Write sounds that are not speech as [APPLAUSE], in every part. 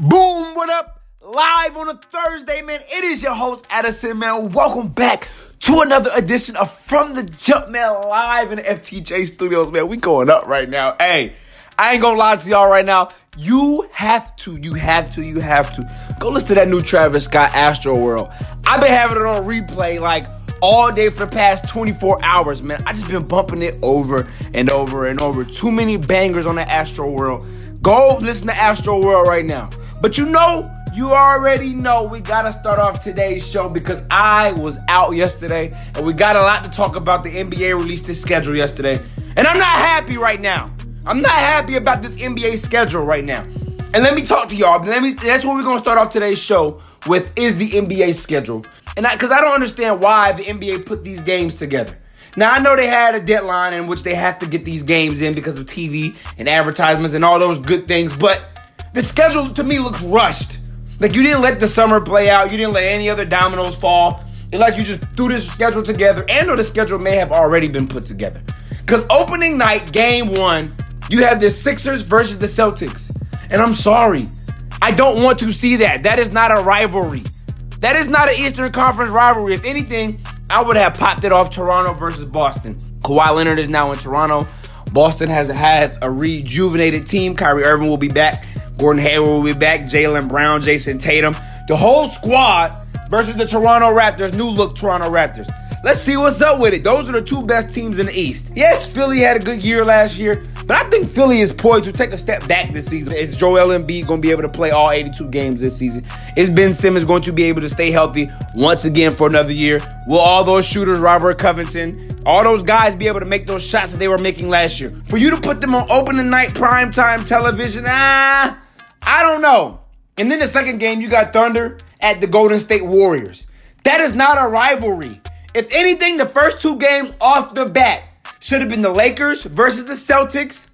Boom, what up? Live on a Thursday, man. It is your host, Addison, man. Welcome back to another edition of From the Jump, man, live in the FTJ studios, man. We going up right now. Hey, I ain't gonna lie to y'all right now. You have to, you have to, you have to go listen to that new Travis Scott Astroworld. I've been having it on replay like all day for the past 24 hours, man. I just been bumping it over and over and over. Too many bangers on the Astroworld. Go listen to Astroworld right now. But you know, you already know we gotta start off today's show because I was out yesterday and we got a lot to talk about. The NBA released its schedule yesterday, and I'm not happy right now. I'm not happy about this NBA schedule right now. And let me talk to y'all. Let me. That's what we're gonna start off today's show with. Is the NBA schedule? And because I don't understand why the NBA put these games together. Now I know they had a deadline in which they have to get these games in because of TV and advertisements and all those good things, but the schedule to me looks rushed. Like you didn't let the summer play out, you didn't let any other dominoes fall. It's like you just threw this schedule together, and or the schedule may have already been put together. Cause opening night, game one, you have the Sixers versus the Celtics. And I'm sorry. I don't want to see that. That is not a rivalry. That is not an Eastern Conference rivalry. If anything, I would have popped it off Toronto versus Boston. Kawhi Leonard is now in Toronto. Boston has had a rejuvenated team. Kyrie Irving will be back. Gordon Hayward will be back. Jaylen Brown, Jayson Tatum. The whole squad versus the Toronto Raptors, new look Toronto Raptors. Let's see what's up with it. Those are the two best teams in the East. Yes, Philly had a good year last year, but I think Philly is poised to take a step back this season. Is Joel Embiid going to be able to play all 82 games this season? Is Ben Simmons going to be able to stay healthy once again for another year? Will all those shooters, Robert Covington, all those guys be able to make those shots that they were making last year? For you to put them on opening night primetime television, ah, I don't know. And then the second game, you got Thunder at the Golden State Warriors. That is not a rivalry. If anything, the first two games off the bat should have been the Lakers versus the Celtics,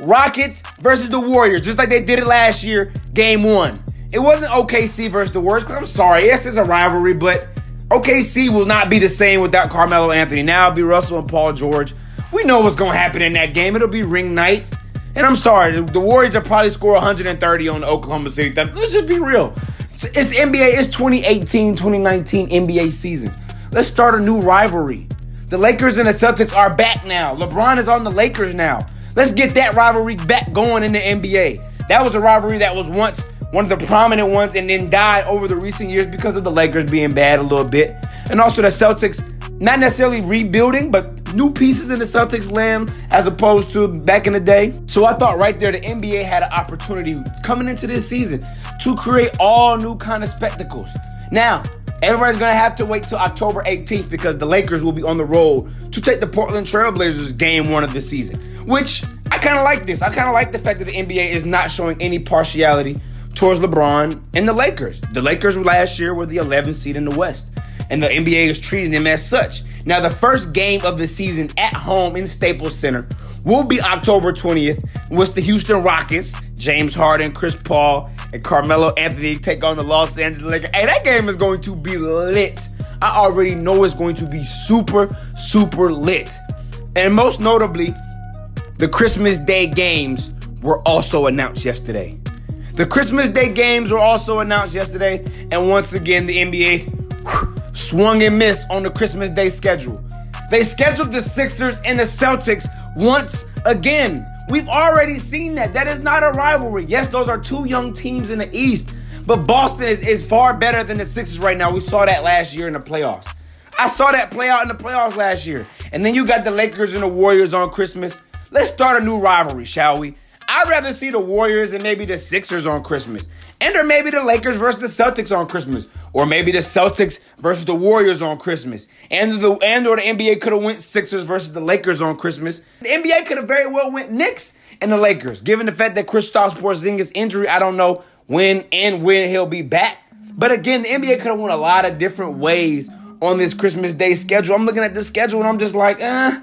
Rockets versus the Warriors, just like they did it last year, game one. It wasn't OKC versus the Warriors, because I'm sorry, yes, it's a rivalry, but OKC will not be the same without Carmelo Anthony. Now it'll be Russell and Paul George. We know what's going to happen in that game. It'll be ring night. And I'm sorry, the Warriors will probably score 130 on Oklahoma City. Let's just be real. It's NBA, it's 2018 2019 NBA season. Let's start a new rivalry. The Lakers and the Celtics are back now. LeBron is on the Lakers now. Let's get that rivalry back going in the NBA. That was a rivalry that was once one of the prominent ones and then died over the recent years because of the Lakers being bad a little bit. And also the Celtics not necessarily rebuilding, but new pieces in the Celtics land as opposed to back in the day. So I thought right there the NBA had an opportunity coming into this season to create all new kind of spectacles. Now, Everybody's gonna have to wait till October 18th because the Lakers will be on the road to take the Portland Trailblazers game one of the season. Which I kind of like this. I kind of like the fact that the NBA is not showing any partiality towards LeBron and the Lakers. The Lakers last year were the 11th seed in the West, and the NBA is treating them as such. Now, the first game of the season at home in Staples Center will be October 20th, with the Houston Rockets, James Harden, Chris Paul, and Carmelo Anthony take on the Los Angeles Lakers. Hey, that game is going to be lit. I already know it's going to be super, super lit. And most notably, the Christmas Day games were also announced yesterday. The Christmas Day games were also announced yesterday, and once again, the NBA whew, swung and missed on the Christmas Day schedule. They scheduled the Sixers and the Celtics once again. We've already seen that. That is not a rivalry. Yes, those are two young teams in the East, but Boston is, is far better than the Sixers right now. We saw that last year in the playoffs. I saw that play out in the playoffs last year. And then you got the Lakers and the Warriors on Christmas. Let's start a new rivalry, shall we? I'd rather see the Warriors and maybe the Sixers on Christmas. And or maybe the Lakers versus the Celtics on Christmas. Or maybe the Celtics versus the Warriors on Christmas. And the and or the NBA could have went Sixers versus the Lakers on Christmas. The NBA could have very well went Knicks and the Lakers. Given the fact that Kristaps Porzingis injury, I don't know when and when he'll be back. But again, the NBA could have went a lot of different ways on this Christmas Day schedule. I'm looking at the schedule and I'm just like, eh.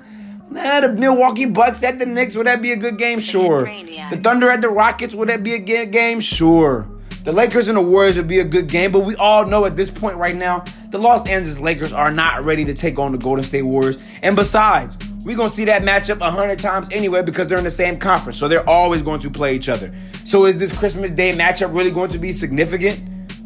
Nah, the Milwaukee Bucks at the Knicks, would that be a good game? Sure. The Thunder at the Rockets, would that be a good game? Sure. The Lakers and the Warriors would be a good game, but we all know at this point right now, the Los Angeles Lakers are not ready to take on the Golden State Warriors. And besides, we're going to see that matchup a hundred times anyway because they're in the same conference. So they're always going to play each other. So is this Christmas Day matchup really going to be significant?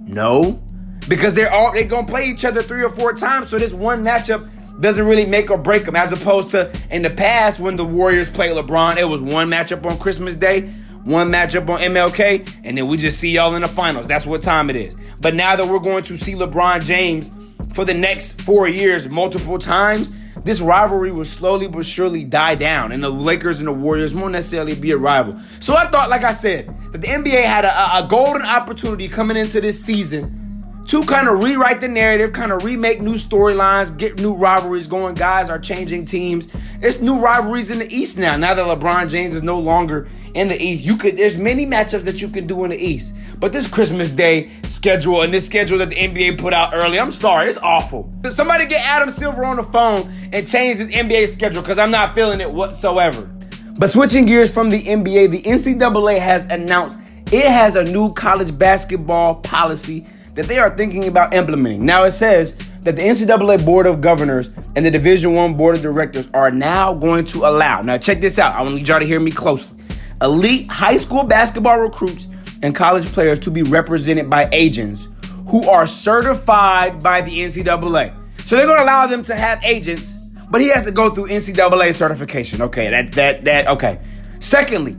No. Because they're all they're gonna play each other three or four times. So this one matchup doesn't really make or break them. As opposed to in the past when the Warriors played LeBron, it was one matchup on Christmas Day, one matchup on MLK, and then we just see y'all in the finals. That's what time it is. But now that we're going to see LeBron James for the next four years multiple times, this rivalry will slowly but surely die down, and the Lakers and the Warriors won't necessarily be a rival. So I thought, like I said, that the NBA had a, a golden opportunity coming into this season to kind of rewrite the narrative, kind of remake new storylines, get new rivalries going. Guys are changing teams. It's new rivalries in the East now. Now that LeBron James is no longer in the East, you could there's many matchups that you can do in the East. But this Christmas Day schedule and this schedule that the NBA put out early, I'm sorry, it's awful. Somebody get Adam Silver on the phone and change this NBA schedule because I'm not feeling it whatsoever. But switching gears from the NBA, the NCAA has announced it has a new college basketball policy that they are thinking about implementing. Now it says that the NCAA Board of Governors and the Division One Board of Directors are now going to allow. Now check this out. I want y'all to hear me closely. Elite high school basketball recruits and college players to be represented by agents who are certified by the NCAA. So they're going to allow them to have agents, but he has to go through NCAA certification. Okay, that that that okay. Secondly,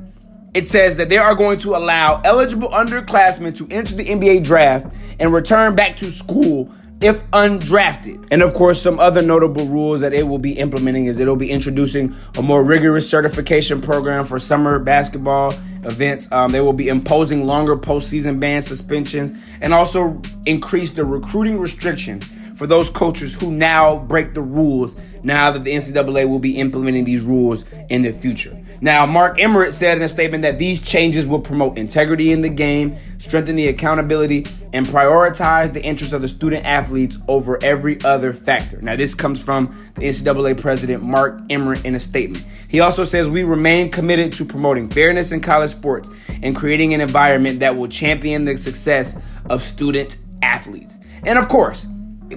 it says that they are going to allow eligible underclassmen to enter the NBA draft and return back to school if undrafted. And of course, some other notable rules that it will be implementing is it'll be introducing a more rigorous certification program for summer basketball events. Um, they will be imposing longer postseason ban suspensions and also increase the recruiting restrictions for those coaches who now break the rules now that the NCAA will be implementing these rules in the future. Now, Mark Emmerich said in a statement that these changes will promote integrity in the game, strengthen the accountability, and prioritize the interests of the student athletes over every other factor. Now, this comes from the NCAA president, Mark Emmerich in a statement. He also says, We remain committed to promoting fairness in college sports and creating an environment that will champion the success of student athletes. And of course,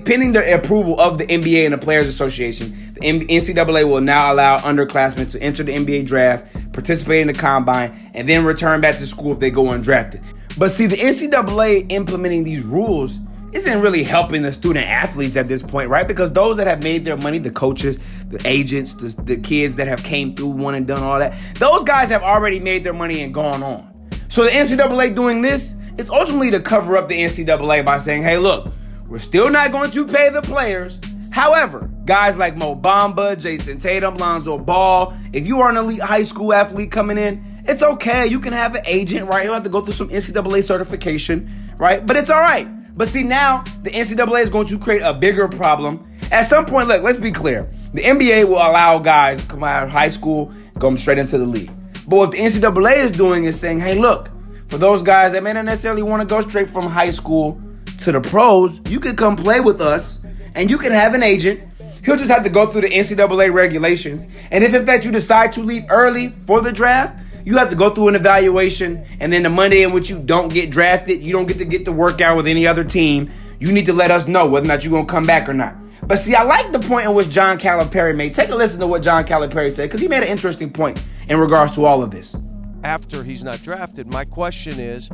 pending the approval of the NBA and the Players Association, the NCAA will now allow underclassmen to enter the NBA draft, participate in the combine, and then return back to school if they go undrafted. But see, the NCAA implementing these rules isn't really helping the student athletes at this point, right? Because those that have made their money, the coaches, the agents, the, the kids that have came through, one and done all that, those guys have already made their money and gone on. So the NCAA doing this is ultimately to cover up the NCAA by saying, hey, look, we're still not going to pay the players. However, guys like Mo Bamba, Jayson Tatum, Lonzo Ball, if you are an elite high school athlete coming in, it's okay. You can have an agent, right? You have to go through some NCAA certification, right? But it's all right. But see, now the NCAA is going to create a bigger problem. At some point, look, let's be clear. The NBA will allow guys come out of high school, come straight into the league. But what the NCAA is doing is saying, hey, look, for those guys that may not necessarily want to go straight from high school to the pros, you can come play with us and you can have an agent. He'll just have to go through the NCAA regulations. And if in fact you decide to leave early for the draft, you have to go through an evaluation. And then the Monday in which you don't get drafted, you don't get to get to work out with any other team. You need to let us know whether or not you're going to come back or not. But see, I like the point in which John Calipari made. Take a listen to what John Calipari said because he made an interesting point in regards to all of this. After he's not drafted, my question is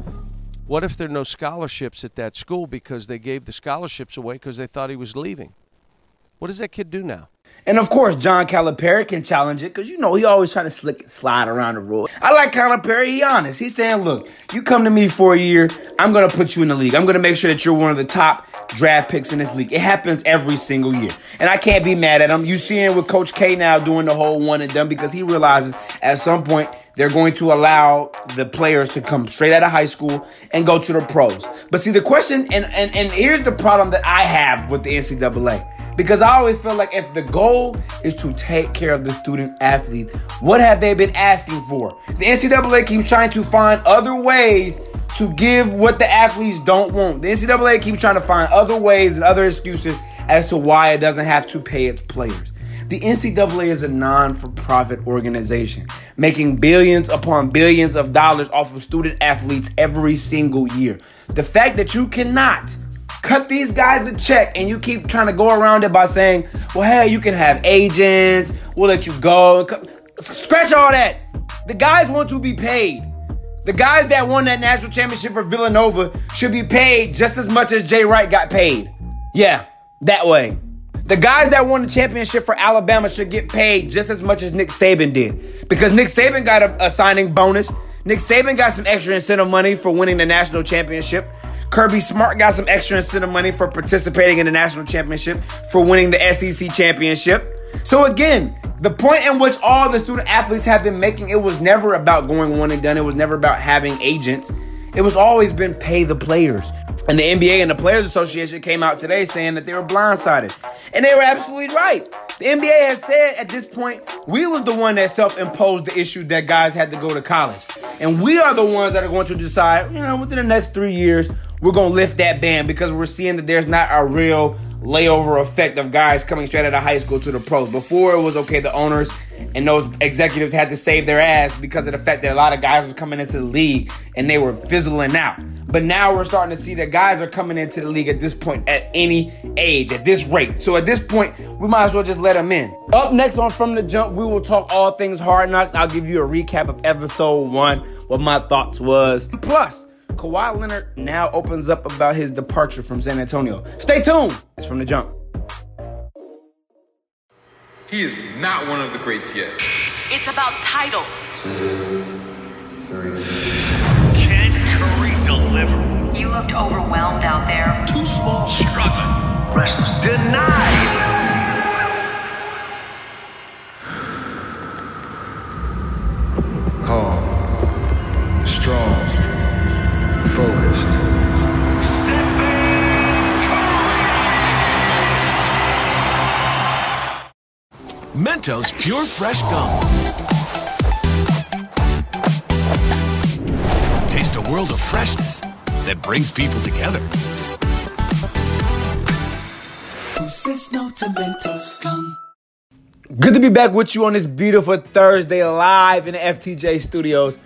what if there are no scholarships at that school because they gave the scholarships away because they thought he was leaving? What does that kid do now? And of course, John Calipari can challenge it because you know he always trying to slick slide around the rule. I like Calipari. He honest. He's saying, "Look, you come to me for a year. I'm gonna put you in the league. I'm gonna make sure that you're one of the top draft picks in this league. It happens every single year, and I can't be mad at him. You see him with Coach K now doing the whole one and done because he realizes at some point they're going to allow the players to come straight out of high school and go to the pros. But see, the question, and, and, and here's the problem that I have with the NCAA. Because I always feel like if the goal is to take care of the student athlete, what have they been asking for? The NCAA keeps trying to find other ways to give what the athletes don't want. The NCAA keeps trying to find other ways and other excuses as to why it doesn't have to pay its players. The NCAA is a non for profit organization, making billions upon billions of dollars off of student athletes every single year. The fact that you cannot cut these guys a check and you keep trying to go around it by saying, well, hey, you can have agents, we'll let you go. Scratch all that. The guys want to be paid. The guys that won that national championship for Villanova should be paid just as much as Jay Wright got paid. Yeah, that way. The guys that won the championship for Alabama should get paid just as much as Nick Saban did. Because Nick Saban got a, a signing bonus. Nick Saban got some extra incentive money for winning the national championship. Kirby Smart got some extra incentive money for participating in the national championship, for winning the SEC championship. So again, the point in which all the student athletes have been making, it was never about going one and done. It was never about having agents. It was always been pay the players. And the NBA and the Players Association came out today saying that they were blindsided. And they were absolutely right. The NBA has said at this point, we was the one that self-imposed the issue that guys had to go to college. And we are the ones that are going to decide, you know, within the next three years, we're going to lift that ban because we're seeing that there's not a real layover effect of guys coming straight out of high school to the pros. Before it was okay, the owners and those executives had to save their ass because of the fact that a lot of guys was coming into the league and they were fizzling out. But now we're starting to see that guys are coming into the league at this point at any age, at this rate. So at this point, we might as well just let them in. Up next on From the Jump, we will talk all things hard knocks. I'll give you a recap of episode one, what my thoughts was. Plus, Kawhi Leonard now opens up about his departure from San Antonio. Stay tuned. It's from the jump. He is not one of the greats yet. It's about titles. Two, three. Can Curry deliver? You looked overwhelmed out there. Too small. Struggling. Restless. Denied. Mentos Pure Fresh Gum. Taste a world of freshness that brings people together. Who says no to Mentos? Gum. Good to be back with you on this beautiful Thursday live in the FTJ studios.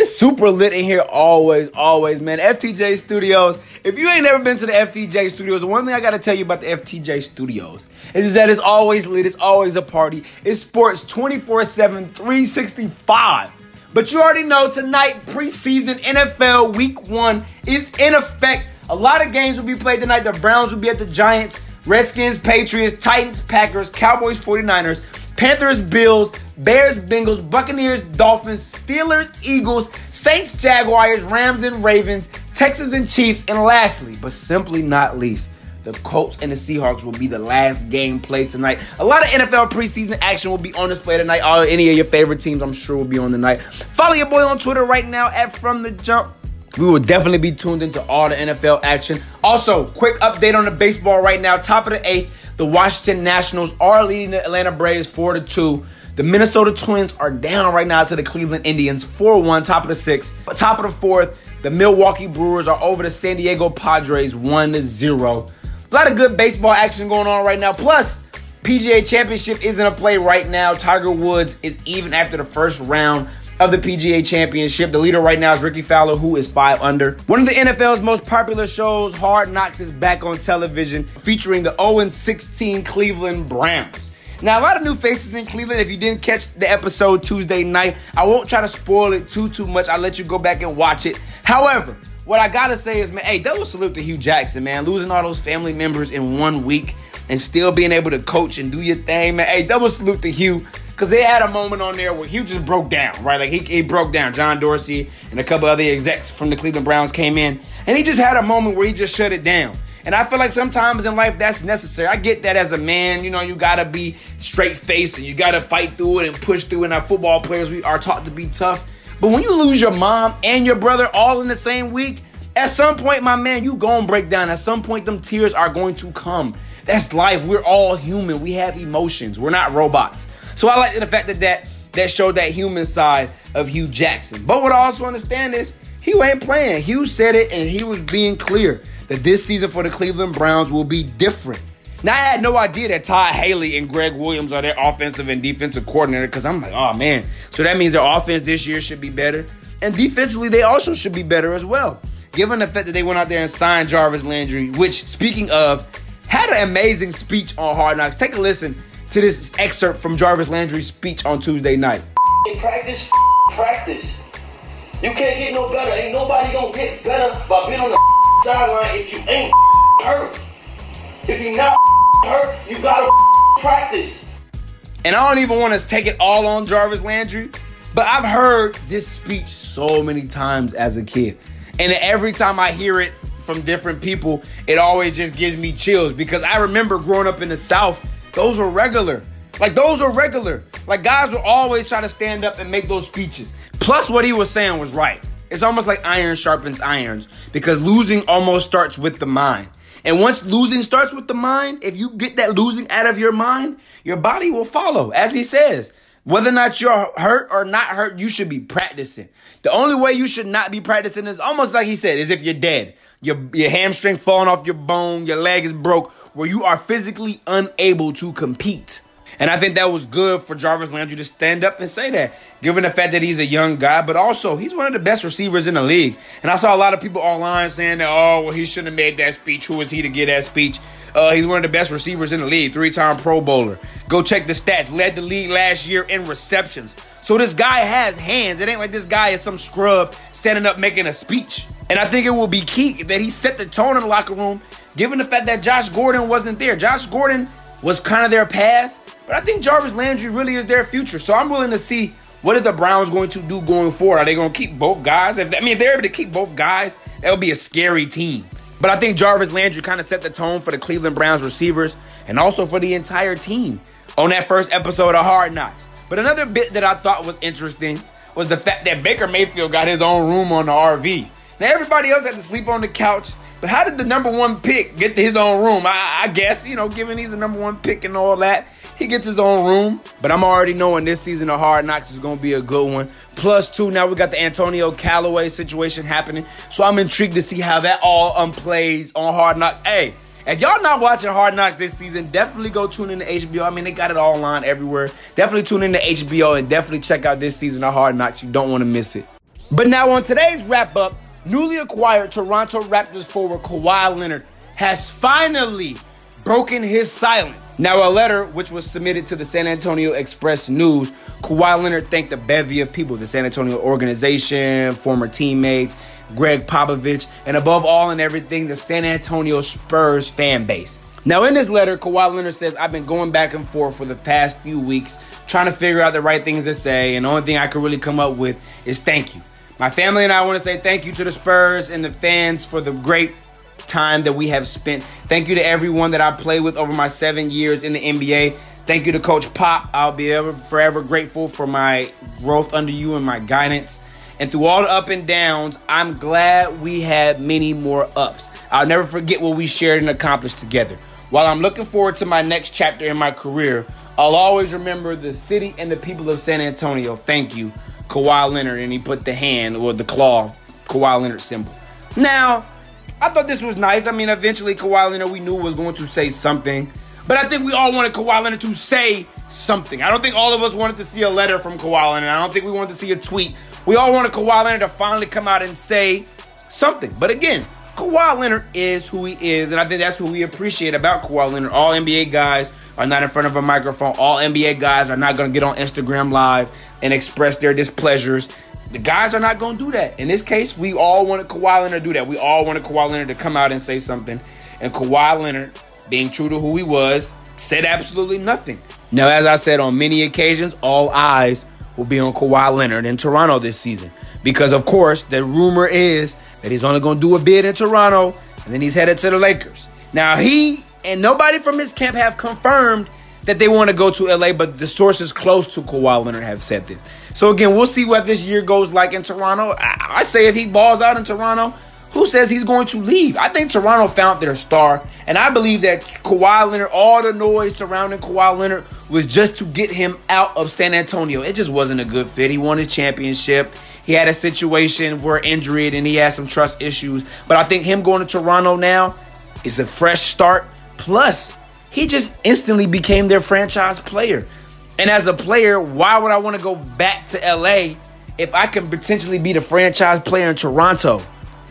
It's super lit in here always, always, man. FTJ Studios. If you ain't never been to the FTJ Studios, the one thing I gotta tell you about the FTJ Studios is, that it's always lit, it's always a party. It's sports 24 7, 365. But you already know tonight, preseason NFL week one is in effect. A lot of games will be played tonight. The Browns will be at the Giants, Redskins, Patriots, Titans, Packers, Cowboys, 49ers, Panthers, Bills, Bears, Bengals, Buccaneers, Dolphins, Steelers, Eagles, Saints, Jaguars, Rams, and Ravens, Texans, and Chiefs, and lastly, but simply not least, the Colts and the Seahawks will be the last game played tonight. A lot of NFL preseason action will be on display tonight. All any of your favorite teams, I'm sure, will be on tonight. Follow your boy on Twitter right now at From the Jump. We will definitely be tuned into all the NFL action. Also, quick update on the baseball right now. Top of the eighth, the Washington Nationals are leading the Atlanta Braves 4 to 2. The Minnesota Twins are down right now to the Cleveland Indians 4 1, top of the sixth. Top of the fourth, the Milwaukee Brewers are over the San Diego Padres 1 0. A lot of good baseball action going on right now. Plus, PGA Championship is in a play right now. Tiger Woods is even after the first round of the PGA Championship. The leader right now is Rickie Fowler, who is five under. One of the NFL's most popular shows, Hard Knocks, is back on television, featuring the 0 16 Cleveland Browns. Now, a lot of new faces in Cleveland. If you didn't catch the episode Tuesday night, I won't try to spoil it too, too much. I'll let you go back and watch it. However, what I gotta say is, man, hey, double salute to Hue Jackson, man. Losing all those family members in one week and still being able to coach and do your thing, man. Hey, double salute to Hue. Cause they had a moment on there where Hue just broke down, right? Like he, he broke down. John Dorsey and a couple other execs from the Cleveland Browns came in, and he just had a moment where he just shut it down. And I feel like sometimes in life that's necessary. I get that as a man, you know, you gotta be straight faced and you gotta fight through it and push through. And our football players, we are taught to be tough. But when you lose your mom and your brother all in the same week, at some point, my man, you gonna break down. At some point, them tears are going to come. That's life. We're all human. We have emotions. We're not robots. So I like the fact that that, that showed that human side of Hue Jackson. But what I also understand is Hue ain't playing. Hue said it and he was being clear that this season for the Cleveland Browns will be different. Now I had no idea that Todd Haley and Gregg Williams are their offensive and defensive coordinator because I'm like, oh man. So that means their offense this year should be better. And defensively, they also should be better as well. given the fact that they went out there and signed Jarvis Landry, which, speaking of, had an amazing speech on Hard Knocks. Take a listen to this excerpt from Jarvis Landry's speech on Tuesday night. Practice, practice. You can't get no better. Ain't nobody gonna get better by being on the [LAUGHS] sideline if you ain't [LAUGHS] hurt. If you not [LAUGHS] hurt, you gotta practice. And I don't even want to take it all on Jarvis Landry, but I've heard this speech so many times as a kid. And every time I hear it from different people, it always just gives me chills because I remember growing up in the South, those were regular. Like those are regular. Like guys would always try to stand up and make those speeches. Plus, what he was saying was right. It's almost like iron sharpens irons because losing almost starts with the mind. And once losing starts with the mind, if you get that losing out of your mind, your body will follow, as he says. Whether or not you're hurt or not hurt, you should be practicing. The only way you should not be practicing is almost like he said, is if you're dead. Your, your hamstring falling off your bone, your leg is broke, where you are physically unable to compete. And I think that was good for Jarvis Landry to stand up and say that, given the fact that he's a young guy, but also he's one of the best receivers in the league. And I saw a lot of people online saying that, oh, well, he shouldn't have made that speech. Who is he to get that speech? Uh, he's one of the best receivers in the league, three time Pro Bowler. Go check the stats. Led the league last year in receptions. So this guy has hands. It ain't like this guy is some scrub standing up making a speech. And I think it will be key that he set the tone in the locker room, given the fact that Josh Gordon wasn't there. Josh Gordon was kind of their past but I think Jarvis Landry really is their future. So I'm willing to see what are the Browns going to do going forward. Are they going to keep both guys? If I mean, if they're able to keep both guys, that would be a scary team. But I think Jarvis Landry kind of set the tone for the Cleveland Browns receivers and also for the entire team on that first episode of Hard Knocks. But another bit that I thought was interesting was the fact that Baker Mayfield got his own room on the RV. Now everybody else had to sleep on the couch. But how did the number one pick get to his own room? I, I guess, you know, given he's the number one pick and all that, he gets his own room, but I'm already knowing this season of Hard Knocks is going to be a good one. Plus, two, now we got the Antonio Callaway situation happening. So I'm intrigued to see how that all um, unplays on Hard Knocks. Hey, if y'all not watching Hard Knocks this season, definitely go tune in to HBO. I mean, they got it all online everywhere. Definitely tune in to HBO and definitely check out this season of Hard Knocks. You don't want to miss it. But now on today's wrap up, newly acquired Toronto Raptors forward Kawhi Leonard has finally broken his silence now, a letter which was submitted to the San Antonio Express News, Kawhi Leonard thanked a bevy of people, the San Antonio organization, former teammates, Gregg Popovich, and above all and everything, the San Antonio Spurs fan base. Now, in this letter, Kawhi Leonard says, I've been going back and forth for the past few weeks trying to figure out the right things to say, and the only thing I could really come up with is thank you. My family and I want to say thank you to the Spurs and the fans for the great time that we have spent. Thank you to everyone that I played with over my seven years in the NBA. Thank you to Coach Pop. I'll be ever forever grateful for my growth under you and my guidance. And through all the up and downs, I'm glad we had many more ups. I'll never forget what we shared and accomplished together. While I'm looking forward to my next chapter in my career, I'll always remember the city and the people of San Antonio. Thank you, Kawhi Leonard. And he put the hand or the claw, Kawhi Leonard symbol. Now, I thought this was nice. I mean, eventually Kawhi Leonard we knew was going to say something, but I think we all wanted Kawhi Leonard to say something. I don't think all of us wanted to see a letter from Kawhi Leonard. I don't think we wanted to see a tweet. We all wanted Kawhi Leonard to finally come out and say something. But again, Kawhi Leonard is who he is, and I think that's what we appreciate about Kawhi Leonard. All NBA guys are not in front of a microphone. All NBA guys are not going to get on Instagram Live and express their displeasures the guys are not going to do that. In this case, we all wanted Kawhi Leonard to do that. We all wanted Kawhi Leonard to come out and say something. And Kawhi Leonard, being true to who he was, said absolutely nothing. Now, as I said on many occasions, all eyes will be on Kawhi Leonard in Toronto this season. Because, of course, the rumor is that he's only going to do a bid in Toronto and then he's headed to the Lakers. Now, he and nobody from his camp have confirmed that they want to go to LA, but the sources close to Kawhi Leonard have said this. So again, we'll see what this year goes like in Toronto. I, I say if he balls out in Toronto, who says he's going to leave? I think Toronto found their star, and I believe that Kawhi Leonard, all the noise surrounding Kawhi Leonard was just to get him out of San Antonio. It just wasn't a good fit. He won his championship. He had a situation where injured and he had some trust issues. But I think him going to Toronto now is a fresh start. Plus, he just instantly became their franchise player. And as a player, why would I want to go back to LA if I can potentially be the franchise player in Toronto?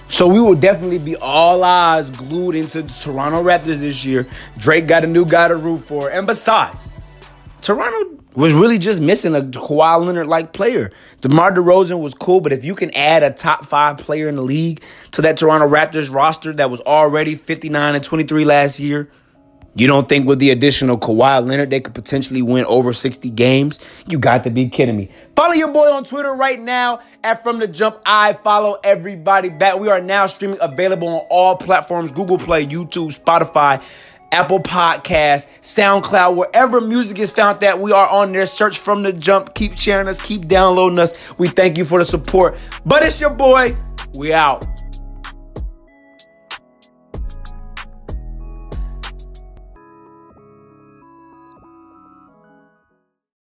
So we will definitely be all eyes glued into the Toronto Raptors this year. Drake got a new guy to root for. And besides, Toronto was really just missing a Kawhi Leonard like player. DeMar DeRozan was cool, but if you can add a top five player in the league to that Toronto Raptors roster that was already 59 and 23 last year, you don't think with the additional Kawhi Leonard they could potentially win over 60 games? You got to be kidding me. Follow your boy on Twitter right now at From the Jump. I follow everybody back. We are now streaming available on all platforms Google Play, YouTube, Spotify. Apple Podcast, SoundCloud, wherever music is found that we are on there. Search from the jump. Keep sharing us, keep downloading us. We thank you for the support. But it's your boy. We out.